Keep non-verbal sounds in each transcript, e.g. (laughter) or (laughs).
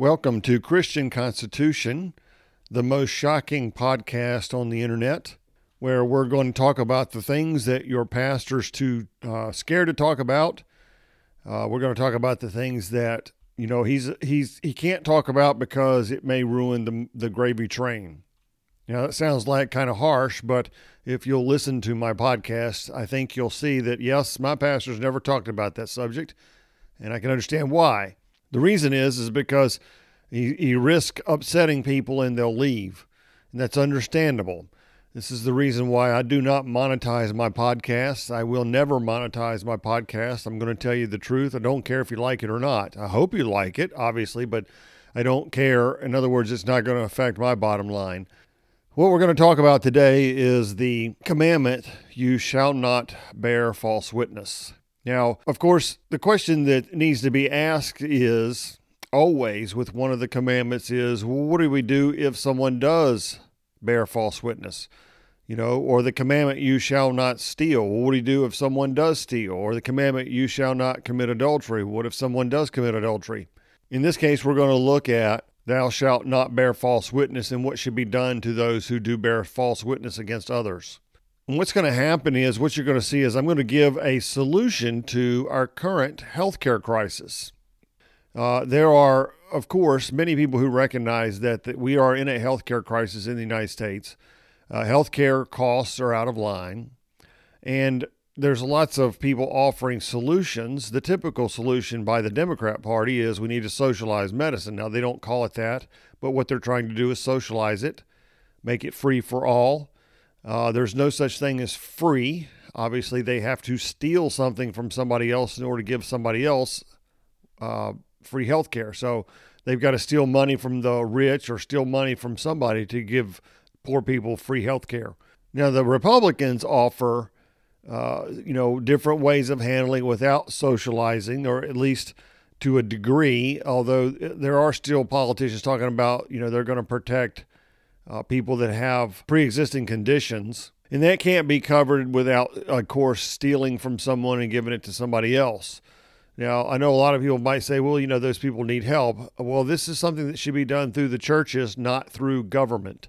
Welcome to Christian Constitution, the most shocking podcast on the internet, where we're going to talk about the things that your pastor's too uh, scared to talk about. Uh, we're going to talk about the things that you know he's he's he can't talk about because it may ruin the the gravy train. Now that sounds like kind of harsh, but if you'll listen to my podcast, I think you'll see that yes, my pastor's never talked about that subject, and I can understand why. The reason is is because you, you risk upsetting people and they'll leave. And that's understandable. This is the reason why I do not monetize my podcast. I will never monetize my podcast. I'm going to tell you the truth. I don't care if you like it or not. I hope you like it, obviously, but I don't care. In other words, it's not going to affect my bottom line. What we're going to talk about today is the commandment you shall not bear false witness. Now, of course, the question that needs to be asked is always with one of the commandments is what do we do if someone does bear false witness? You know, or the commandment, you shall not steal. Well, what do you do if someone does steal? Or the commandment, you shall not commit adultery. What if someone does commit adultery? In this case, we're going to look at thou shalt not bear false witness and what should be done to those who do bear false witness against others. What's going to happen is what you're going to see is I'm going to give a solution to our current healthcare crisis. Uh, there are, of course, many people who recognize that, that we are in a healthcare crisis in the United States. Uh, healthcare costs are out of line, and there's lots of people offering solutions. The typical solution by the Democrat Party is we need to socialize medicine. Now, they don't call it that, but what they're trying to do is socialize it, make it free for all uh, there's no such thing as free. Obviously, they have to steal something from somebody else in order to give somebody else uh, free health care. So they've got to steal money from the rich or steal money from somebody to give poor people free health care. Now, the Republicans offer, uh, you know, different ways of handling without socializing, or at least to a degree, although there are still politicians talking about, you know, they're going to protect uh, people that have pre existing conditions. And that can't be covered without, of course, stealing from someone and giving it to somebody else. Now, I know a lot of people might say, well, you know, those people need help. Well, this is something that should be done through the churches, not through government.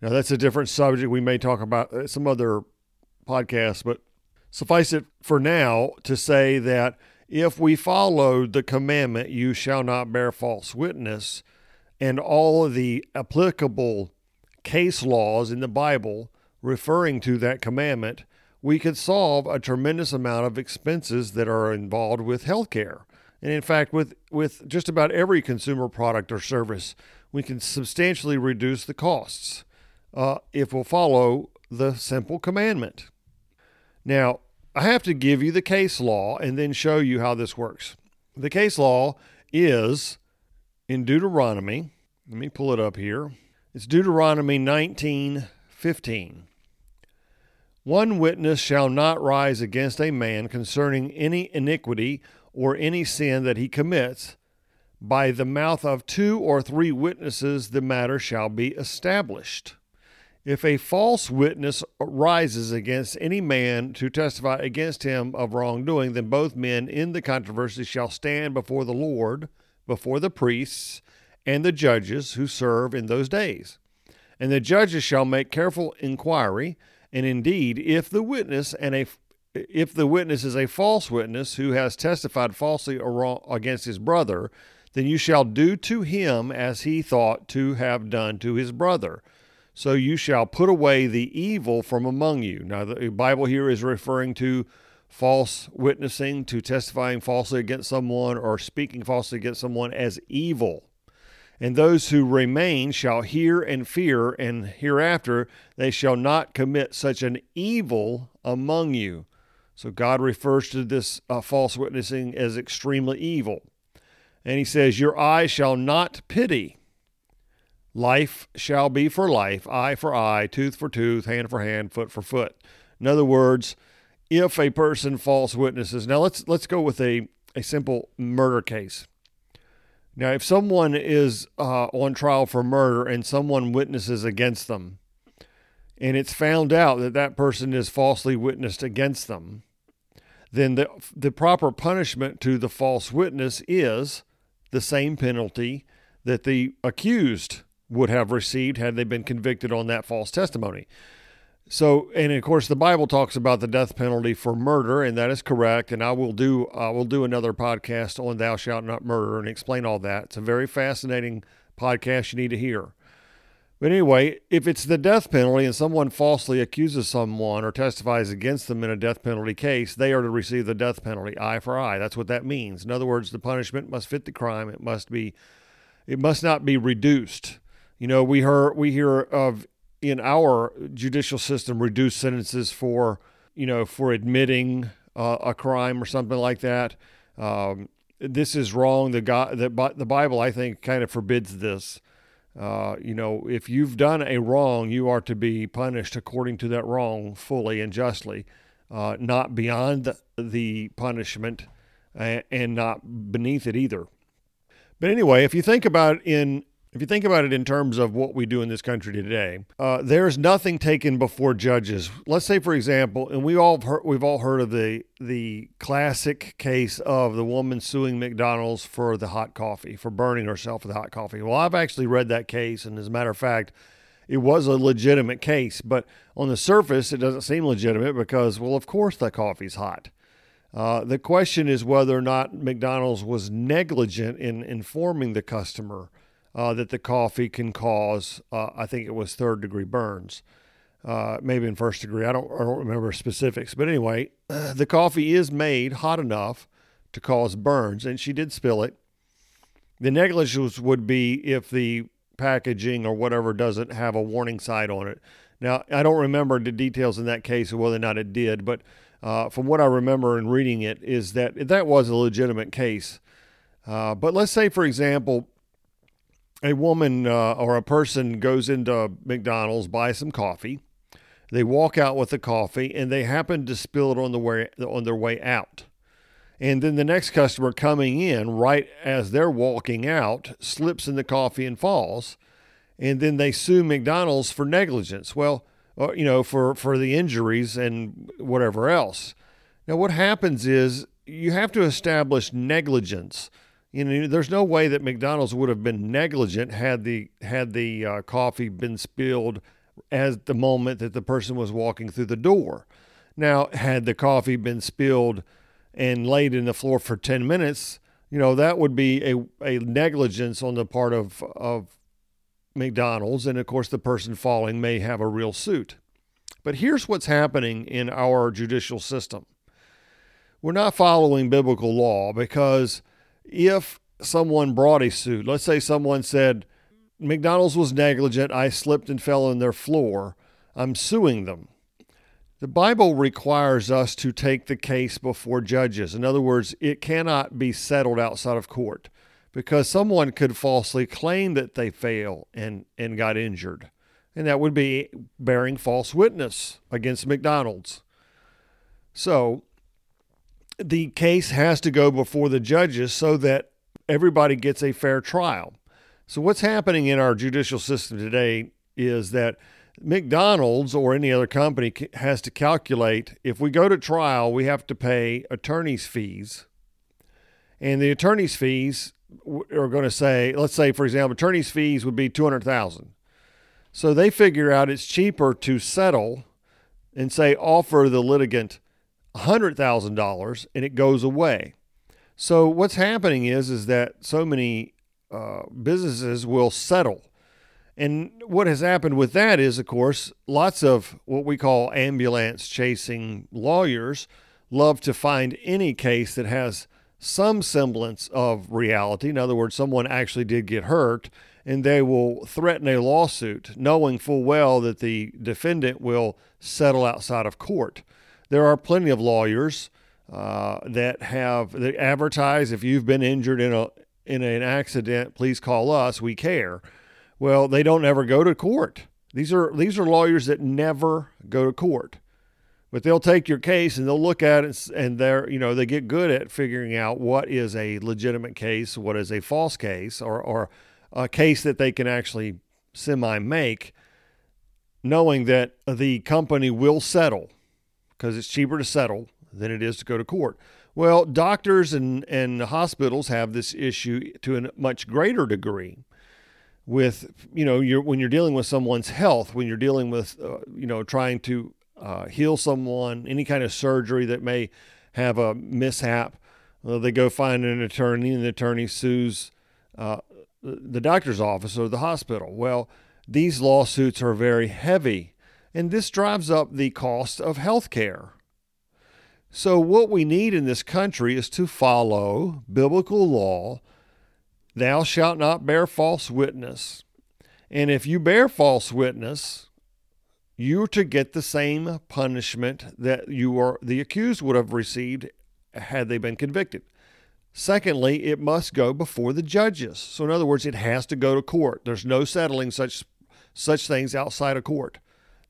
Now, that's a different subject. We may talk about uh, some other podcasts, but suffice it for now to say that if we followed the commandment, you shall not bear false witness, and all of the applicable case laws in the Bible referring to that commandment, we could solve a tremendous amount of expenses that are involved with healthcare. And in fact, with, with just about every consumer product or service, we can substantially reduce the costs uh, if we'll follow the simple commandment. Now, I have to give you the case law and then show you how this works. The case law is in Deuteronomy. Let me pull it up here. It's Deuteronomy 19:15. One witness shall not rise against a man concerning any iniquity or any sin that he commits. By the mouth of two or three witnesses the matter shall be established. If a false witness rises against any man to testify against him of wrongdoing, then both men in the controversy shall stand before the Lord before the priests and the judges who serve in those days. And the judges shall make careful inquiry, and indeed, if the witness and a if the witness is a false witness who has testified falsely against his brother, then you shall do to him as he thought to have done to his brother. So you shall put away the evil from among you. Now, the Bible here is referring to false witnessing, to testifying falsely against someone, or speaking falsely against someone as evil. And those who remain shall hear and fear, and hereafter they shall not commit such an evil among you. So God refers to this uh, false witnessing as extremely evil. And he says, Your eye shall not pity. Life shall be for life, eye for eye, tooth for tooth, hand for hand, foot for foot. In other words, if a person false witnesses. Now let's let's go with a, a simple murder case. Now, if someone is uh, on trial for murder and someone witnesses against them, and it's found out that that person is falsely witnessed against them, then the the proper punishment to the false witness is the same penalty that the accused would have received had they been convicted on that false testimony. So, and of course, the Bible talks about the death penalty for murder, and that is correct. And I will do I will do another podcast on "Thou shalt not murder" and explain all that. It's a very fascinating podcast you need to hear. But anyway, if it's the death penalty and someone falsely accuses someone or testifies against them in a death penalty case, they are to receive the death penalty, eye for eye. That's what that means. In other words, the punishment must fit the crime. It must be, it must not be reduced. You know, we hear we hear of in our judicial system reduce sentences for you know for admitting uh, a crime or something like that. Um, this is wrong. The God, the, the Bible, I think, kind of forbids this. Uh, you know, if you've done a wrong, you are to be punished according to that wrong fully and justly, uh, not beyond the, punishment and, and not beneath it either. But anyway, if you think about in if you think about it in terms of what we do in this country today, uh, there's nothing taken before judges. Let's say, for example, and we all heard, we've all heard of the the classic case of the woman suing McDonald's for the hot coffee, for burning herself with the hot coffee. Well, I've actually read that case, and as a matter of fact, it was a legitimate case. But on the surface, it doesn't seem legitimate because, well, of course, the coffee's hot. Uh, the question is whether or not McDonald's was negligent in informing the customer uh, that the coffee can cause. Uh, I think it was third degree burns, uh, maybe in first degree. I don't I don't remember specifics, but anyway, (clears throat) the coffee is made hot enough to cause burns, and she did spill it. The negligence would be if the packaging or whatever doesn't have a warning sign on it. Now, I don't remember the details in that case of whether or not it did, but uh, from what I remember in reading it, is that that was a legitimate case. Uh, but let's say, for example, a woman uh, or a person goes into McDonald's, buys some coffee. They walk out with the coffee, and they happen to spill it on the way on their way out. And then the next customer coming in, right as they're walking out, slips in the coffee and falls. And then they sue McDonald's for negligence. Well, or, uh, you know, for, for the injuries and whatever else. Now, what happens is you have to establish negligence you know, there's no way that McDonald's would have been negligent had the had the uh, coffee been spilled at the moment that the person was walking through the door. Now, had the coffee been spilled and laid in the floor for 10 minutes, you know, that would be a, a negligence on the part of, of McDonald's. And of course, the person falling may have a real suit. But here's what's happening in our judicial system we're not following biblical law because if someone brought a suit, let's say someone said, McDonald's was negligent, I slipped and fell on their floor, I'm suing them. The Bible requires us to take the case before judges. In other words, it cannot be settled outside of court because someone could falsely claim that they failed and, and got injured. And that would be bearing false witness against McDonald's. So the case has to go before the judges so that everybody gets a fair trial. So, what's happening in our judicial system today is that McDonald's or any other company has to calculate if we go to trial, we have to pay attorney's fees. And the attorney's fees are going to say, let's say, for example, attorney's fees would be 200000 So they figure out it's cheaper to settle and say, offer the litigant $100,000 and it goes away. So what's happening is is that so many uh, businesses will settle. And what has happened with that is, of course, lots of what we call ambulance chasing lawyers love to find any case that has some semblance of reality. In other words, someone actually did get hurt, and they will threaten a lawsuit, knowing full well that the defendant will settle outside of court there are plenty of lawyers uh, that have that advertise if you've been injured in a in an accident, please call us. We care. Well, they don't ever go to court. These are these are lawyers that never go to court, but they'll take your case and they'll look at it and they're you know they get good at figuring out what is a legitimate case, what is a false case, or or a case that they can actually semi make, knowing that the company will settle because it's cheaper to settle than it is to go to court. Well, doctors and, and hospitals have this issue to a much greater degree with, you know, you're, when you're dealing with someone's health, when you're dealing with, uh, you know, trying to uh, heal someone, any kind of surgery that may have a mishap, uh, they go find an attorney and the attorney sues uh, the doctor's office or the hospital. Well, these lawsuits are very heavy, and this drives up the cost of health care. So, what we need in this country is to follow biblical law Thou shalt not bear false witness. And if you bear false witness, you're to get the same punishment that you are the accused would have received had they been convicted. Secondly, it must go before the judges. So in other words, it has to go to court. There's no settling such such things outside of court.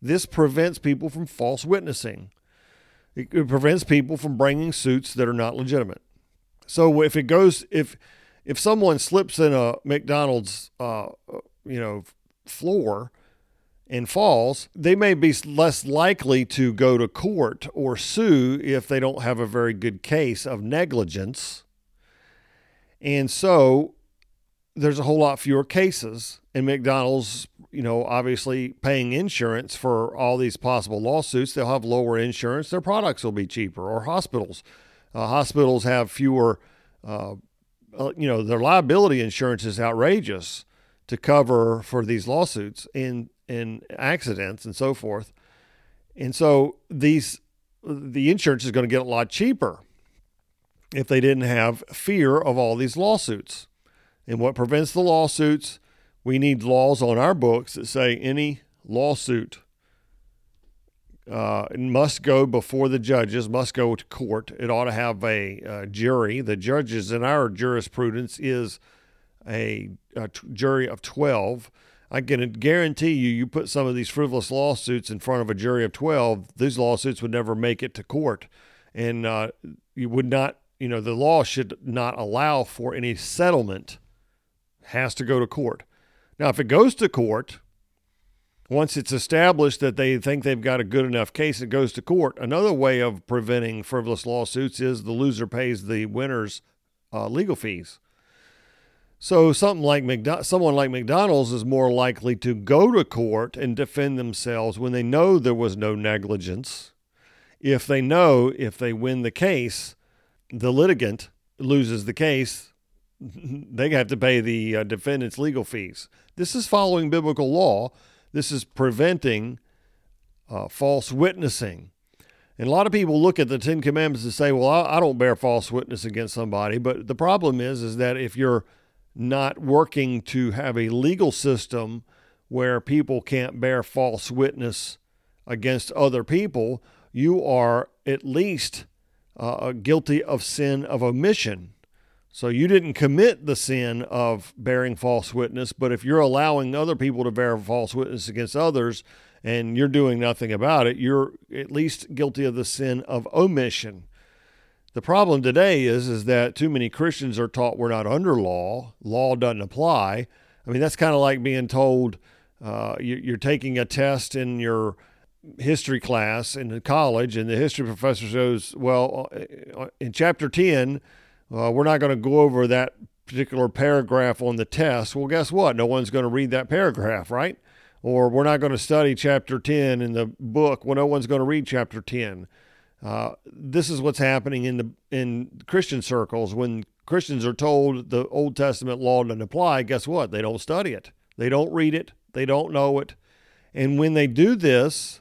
This prevents people from false witnessing. It, it prevents people from bringing suits that are not legitimate. So if it goes if if someone slips in a McDonald's uh, you know floor and falls, they may be less likely to go to court or sue if they don't have a very good case of negligence and so there's a whole lot fewer cases. And McDonald's, you know, obviously paying insurance for all these possible lawsuits, they'll have lower insurance. Their products will be cheaper. Or hospitals. Uh, hospitals have fewer, uh, uh, you know, their liability insurance is outrageous to cover for these lawsuits and, and accidents and so forth. And so these, the insurance is going to get a lot cheaper if they didn't have fear of all these lawsuits. And what prevents the lawsuits? We need laws on our books that say any lawsuit uh, must go before the judges, must go to court. It ought to have a, a jury. The judges in our jurisprudence is a, a t- jury of 12. I can guarantee you, you put some of these frivolous lawsuits in front of a jury of 12, these lawsuits would never make it to court. And uh, you would not you know, the law should not allow for any settlement, has to go to court. Now, if it goes to court, once it's established that they think they've got a good enough case, it goes to court. Another way of preventing frivolous lawsuits is the loser pays the winner's uh, legal fees. So something like McDo- someone like McDonald's is more likely to go to court and defend themselves when they know there was no negligence. If they know if they win the case, the litigant loses the case, (laughs) they have to pay the uh, defendant's legal fees. This is following biblical law. This is preventing uh, false witnessing. And a lot of people look at the Ten Commandments and say, "Well, I, I don't bear false witness against somebody." But the problem is, is that if you're not working to have a legal system where people can't bear false witness against other people, you are at least uh, guilty of sin of omission. So you didn't commit the sin of bearing false witness, but if you're allowing other people to bear false witness against others and you're doing nothing about it, you're at least guilty of the sin of omission. The problem today is is that too many Christians are taught we're not under law. Law doesn't apply. I mean, that's kind of like being told uh, you, are taking a test in your history class in college, and the history professor says, well, uh, in chapter 10, uh, we're not going to go over that particular paragraph on the test. Well, guess what? No one's going to read that paragraph, right? Or we're not going to study chapter 10 in the book. Well, no one's going to read chapter 10. Uh, this is what's happening in the in Christian circles when Christians are told the Old Testament law doesn't apply. Guess what? They don't study it. They don't read it. They don't know it. And when they do this,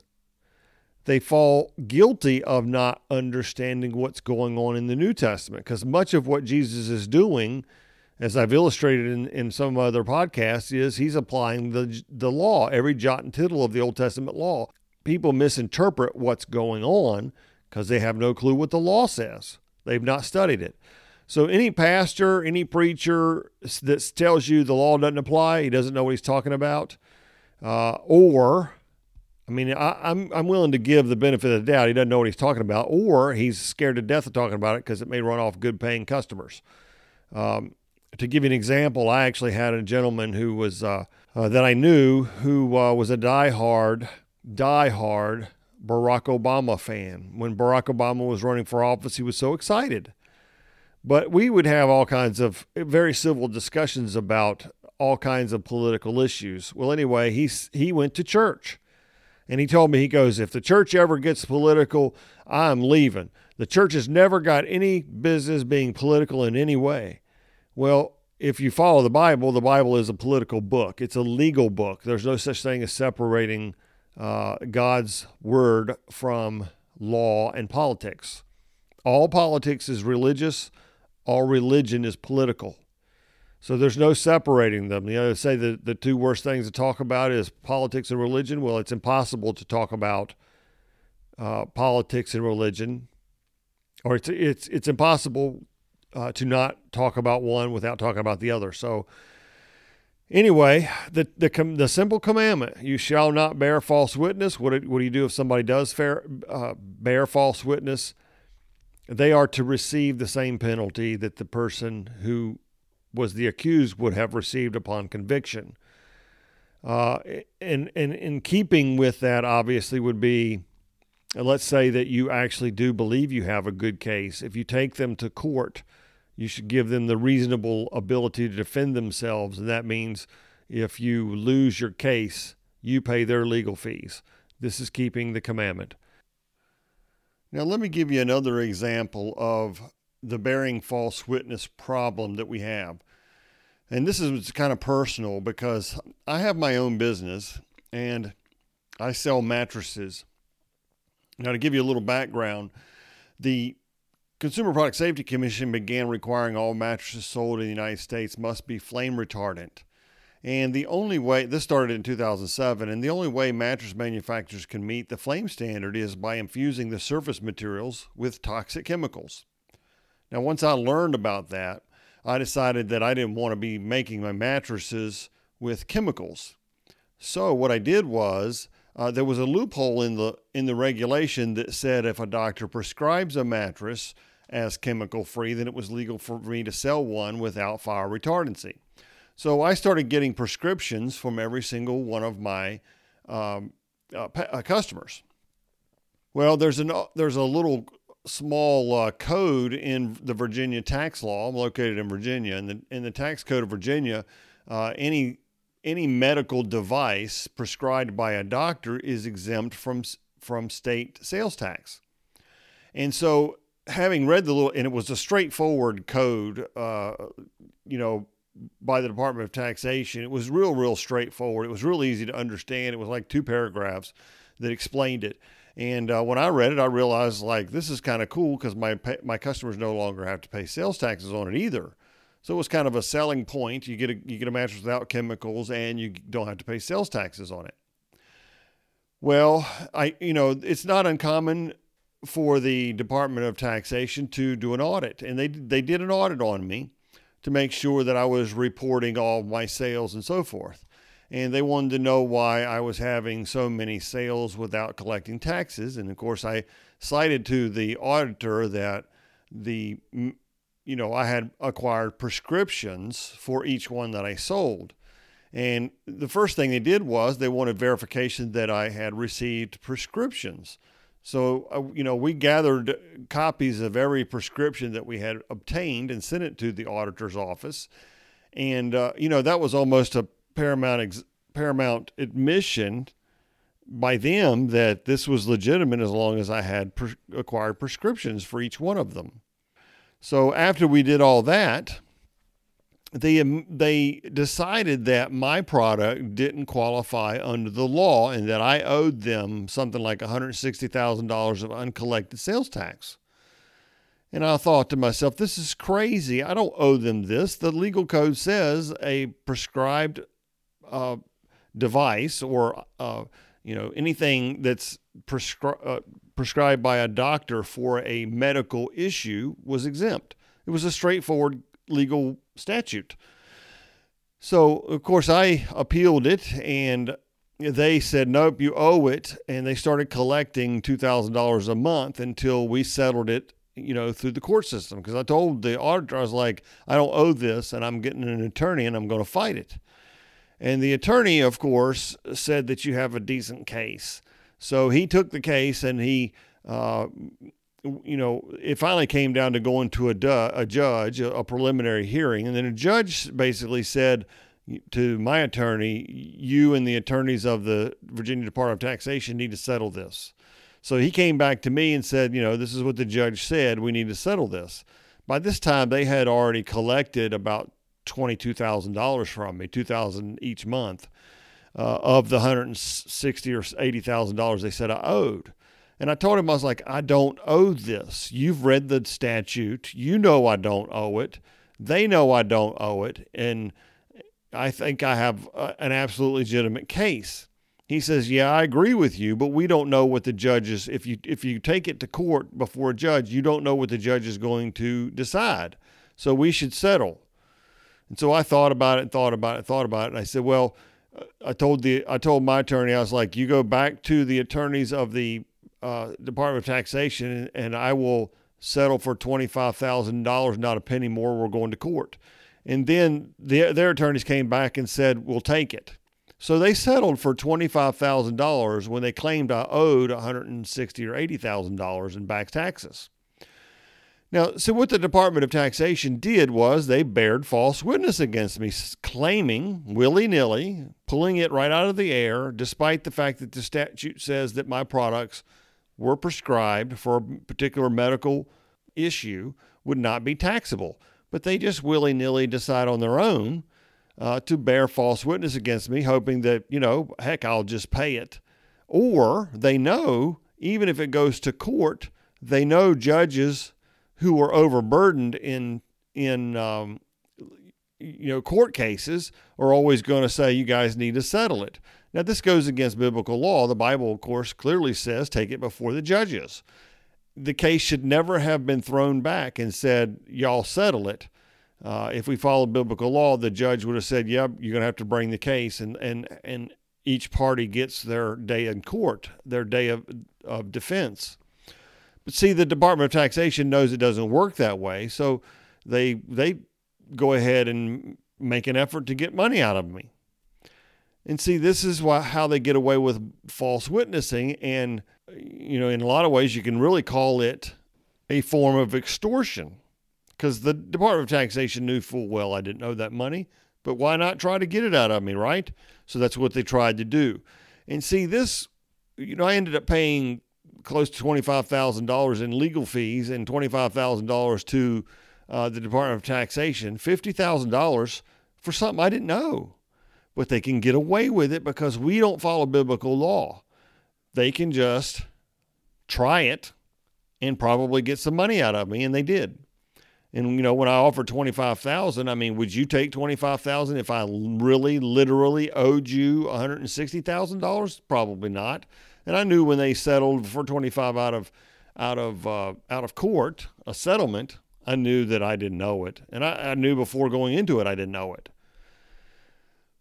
they fall guilty of not understanding what's going on in the New Testament because much of what Jesus is doing, as I've illustrated in, in some other podcasts, is he's applying the, the law, every jot and tittle of the Old Testament law. People misinterpret what's going on because they have no clue what the law says. They've not studied it. So, any pastor, any preacher that tells you the law doesn't apply, he doesn't know what he's talking about, uh, or I mean, I, am I'm, I'm willing to give the benefit of the doubt. He doesn't know what he's talking about, or he's scared to death of talking about it because it may run off good paying customers. Um, to give you an example, I actually had a gentleman who was uh, uh, that I knew who uh, was a diehard, diehard Barack Obama fan. When Barack Obama was running for office, he was so excited. But we would have all kinds of very civil discussions about all kinds of political issues. Well, anyway, he's, he went to church and he told me, he goes, if the church ever gets political, I'm leaving. The church has never got any business being political in any way. Well, if you follow the Bible, the Bible is a political book. It's a legal book. There's no such thing as separating uh, God's word from law and politics. All politics is religious, all religion is political. So there's no separating them. You know, say the, the two worst things to talk about is politics and religion. Well, it's impossible to talk about uh, politics and religion, or it's it's it's impossible uh, to not talk about one without talking about the other. So anyway, the the the simple commandment: you shall not bear false witness. What what do you do if somebody does fair, uh, bear false witness? They are to receive the same penalty that the person who was the accused would have received upon conviction. Uh, and, and in keeping with that, obviously, would be let's say that you actually do believe you have a good case. If you take them to court, you should give them the reasonable ability to defend themselves. And that means if you lose your case, you pay their legal fees. This is keeping the commandment. Now, let me give you another example of the bearing false witness problem that we have. And this is kind of personal because I have my own business and I sell mattresses. Now, to give you a little background, the Consumer Product Safety Commission began requiring all mattresses sold in the United States must be flame retardant. And the only way, this started in 2007, and the only way mattress manufacturers can meet the flame standard is by infusing the surface materials with toxic chemicals. Now, once I learned about that, I decided that I didn't want to be making my mattresses with chemicals. So what I did was uh, there was a loophole in the in the regulation that said if a doctor prescribes a mattress as chemical free, then it was legal for me to sell one without fire retardancy. So I started getting prescriptions from every single one of my um, uh, uh, customers. Well, there's an there's a little small uh, code in the Virginia tax law. I'm located in Virginia, and the, in the tax code of Virginia, uh, any any medical device prescribed by a doctor is exempt from from state sales tax. And so, having read the little, and it was a straightforward code, uh, you know, by the Department of Taxation. It was real, real straightforward. It was real easy to understand. It was like two paragraphs that explained it. And uh, when I read it, I realized like this is kind of cool because my my customers no longer have to pay sales taxes on it either. So it was kind of a selling point. You get a you get a mattress without chemicals, and you don't have to pay sales taxes on it. Well, I you know it's not uncommon for the Department of Taxation to do an audit, and they they did an audit on me to make sure that I was reporting all my sales and so forth and they wanted to know why I was having so many sales without collecting taxes. And of course, I cited to the auditor that the you know I had acquired prescriptions for each one that I sold. And the first thing they did was they wanted verification that I had received prescriptions. So, uh, you know, we gathered copies of every prescription that we had obtained and sent it to the auditor's office. And, uh, you know, that was almost a paramount ex- paramount admission by them that this was legitimate as long as I had pre- acquired prescriptions for each one of them. So after we did all that, they um, they decided that my product didn't qualify under the law and that I owed them something like $160,000 of uncollected sales tax. And I thought to myself, this is crazy. I don't owe them this. The legal code says a prescribed uh, device or uh, you know anything that's prescri- uh, prescribed by a doctor for a medical issue was exempt. It was a straightforward legal statute. So of course I appealed it and they said nope you owe it and they started collecting $2000 a month until we settled it you know through the court system because i told the auditor i was like i don't owe this and i'm getting an attorney and i'm going to fight it and the attorney, of course, said that you have a decent case. So he took the case and he uh, you know, it finally came down to going to a, du- a judge, a, a preliminary hearing, and then a judge basically said to my attorney, "You and the attorneys of the Virginia Department of Taxation need to settle this." So he came back to me and said, "You know, this is what the judge said. We need to settle this." By this time, they had already collected about twenty-two thousand dollars from me, two thousand each month, uh, of the hundred and sixty or eighty thousand dollars they said I owed. And I told him, I was like, I don't owe this. You've read the statute. You know I don't owe it. They know I don't owe it. And I think I have a, an absolute legitimate case. He says, "Yeah, I agree with you, but we don't know what the judge is. If you if you take it to court before a judge, you don't know what the judge is going to decide. So we should settle." And so I thought about it, and thought about it, and thought about it, and I said, "Well, I told the I told my attorney I was like, you go back to the attorneys of the uh, Department of Taxation, and I will settle for twenty five thousand dollars, not a penny more. We're going to court." And then the, their attorneys came back and said, "We'll take it." So they settled for twenty five thousand dollars when they claimed I owed one hundred and sixty or eighty thousand dollars in back taxes. Now, so what the Department of Taxation did was they bared false witness against me, claiming willy nilly, pulling it right out of the air, despite the fact that the statute says that my products were prescribed for a particular medical issue would not be taxable. But they just willy nilly decide on their own uh, to bear false witness against me, hoping that, you know, heck, I'll just pay it. Or they know, even if it goes to court, they know judges who are overburdened in in um, you know court cases are always going to say you guys need to settle it. Now, this goes against biblical law. The Bible, of course, clearly says take it before the judges. The case should never have been thrown back and said, y'all settle it. Uh, if we followed biblical law, the judge would have said, yep, you're going to have to bring the case. And, and, and each party gets their day in court, their day of, of defense. But see, the Department of Taxation knows it doesn't work that way. So they, they go ahead and make an effort to get money out of me. And see, this is why, how they get away with false witnessing. And, you know, in a lot of ways, you can really call it a form of extortion because the Department of Taxation knew full well I didn't owe that money. But why not try to get it out of me, right? So that's what they tried to do. And see, this, you know, I ended up paying close to $25,000 in legal fees and $25,000 to uh, the Department of Taxation, $50,000 for something I didn't know but they can get away with it because we don't follow biblical law. They can just try it and probably get some money out of me, and they did. And you know, when I offered twenty five thousand, I mean, would you take twenty five thousand if I really, literally owed you one hundred and sixty thousand dollars? Probably not. And I knew when they settled for twenty five out of out of uh, out of court, a settlement, I knew that I didn't know it, and I, I knew before going into it I didn't know it.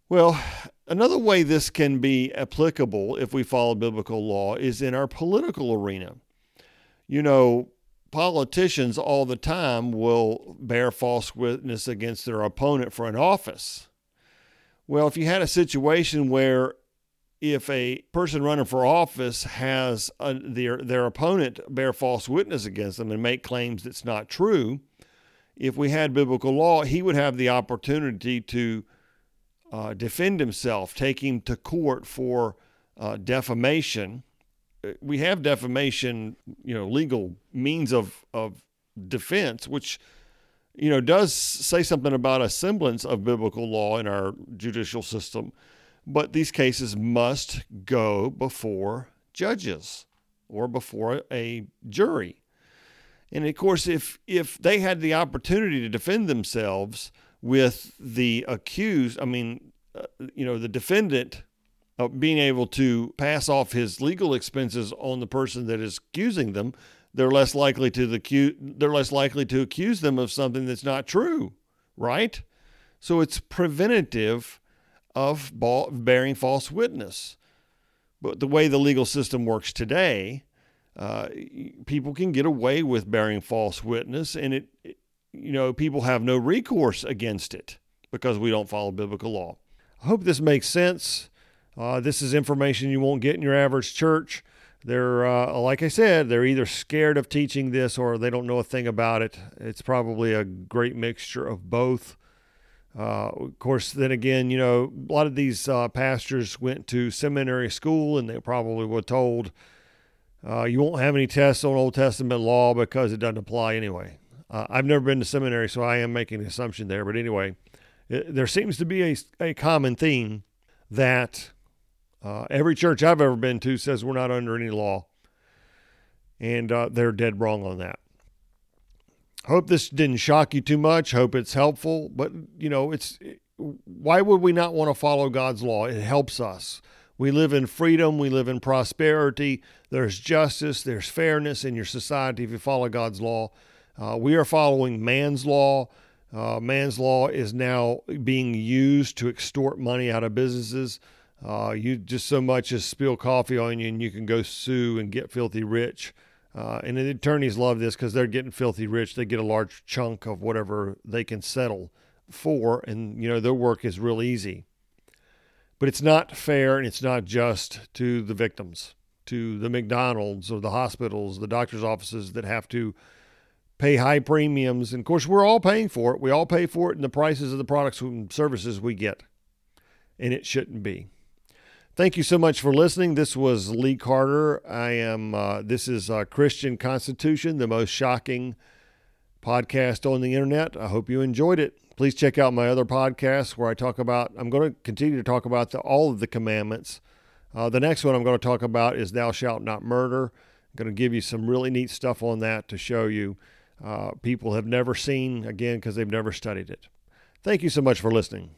Well, another way this can be applicable if we follow biblical law is in our political arena. You know, politicians all the time will bear false witness against their opponent for an office. Well, if you had a situation where if a person running for office has a, their their opponent bear false witness against them and make claims that's not true, if we had biblical law, he would have the opportunity to uh, defend himself, take him to court for uh, defamation. We have defamation, you know, legal means of, of defense, which, you know, does say something about a semblance of biblical law in our judicial system. But these cases must go before judges or before a jury. And of course, if if they had the opportunity to defend themselves, with the accused, I mean, uh, you know, the defendant uh, being able to pass off his legal expenses on the person that is accusing them, they're less likely to the they're less likely to accuse them of something that's not true, right? So it's preventative of bearing false witness. But the way the legal system works today, uh, people can get away with bearing false witness, and it, you know, people have no recourse against it because we don't follow biblical law. I hope this makes sense. Uh, this is information you won't get in your average church. they're uh, like I said, they're either scared of teaching this or they don't know a thing about it. It's probably a great mixture of both. Uh, of course, then again, you know, a lot of these uh, pastors went to seminary school and they probably were told uh, you won't have any tests on Old Testament law because it doesn't apply anyway. Uh, I've never been to seminary, so I am making an assumption there. But anyway, it, there seems to be a, a common theme that uh, every church I've ever been to says we're not under any law, and uh, they're dead wrong on that. Hope this didn't shock you too much. Hope it's helpful. But you know, it's why would we not want to follow God's law? It helps us. We live in freedom. We live in prosperity. There's justice. There's fairness in your society if you follow God's law. Uh, we are following man's law. Uh, man's law is now being used to extort money out of businesses. Uh, you just so much as spill coffee on you, and you can go sue and get filthy rich. Uh, and the attorneys love this because they're getting filthy rich. They get a large chunk of whatever they can settle for, and you know their work is real easy. But it's not fair and it's not just to the victims, to the McDonald's or the hospitals, the doctors' offices that have to pay high premiums. And of course, we're all paying for it. We all pay for it in the prices of the products and services we get. And it shouldn't be. Thank you so much for listening. This was Lee Carter. I am. Uh, this is uh, Christian Constitution, the most shocking podcast on the internet. I hope you enjoyed it. Please check out my other podcasts where I talk about. I'm going to continue to talk about the, all of the commandments. Uh, the next one I'm going to talk about is "Thou shalt not murder." I'm going to give you some really neat stuff on that to show you. Uh, people have never seen again because they've never studied it. Thank you so much for listening.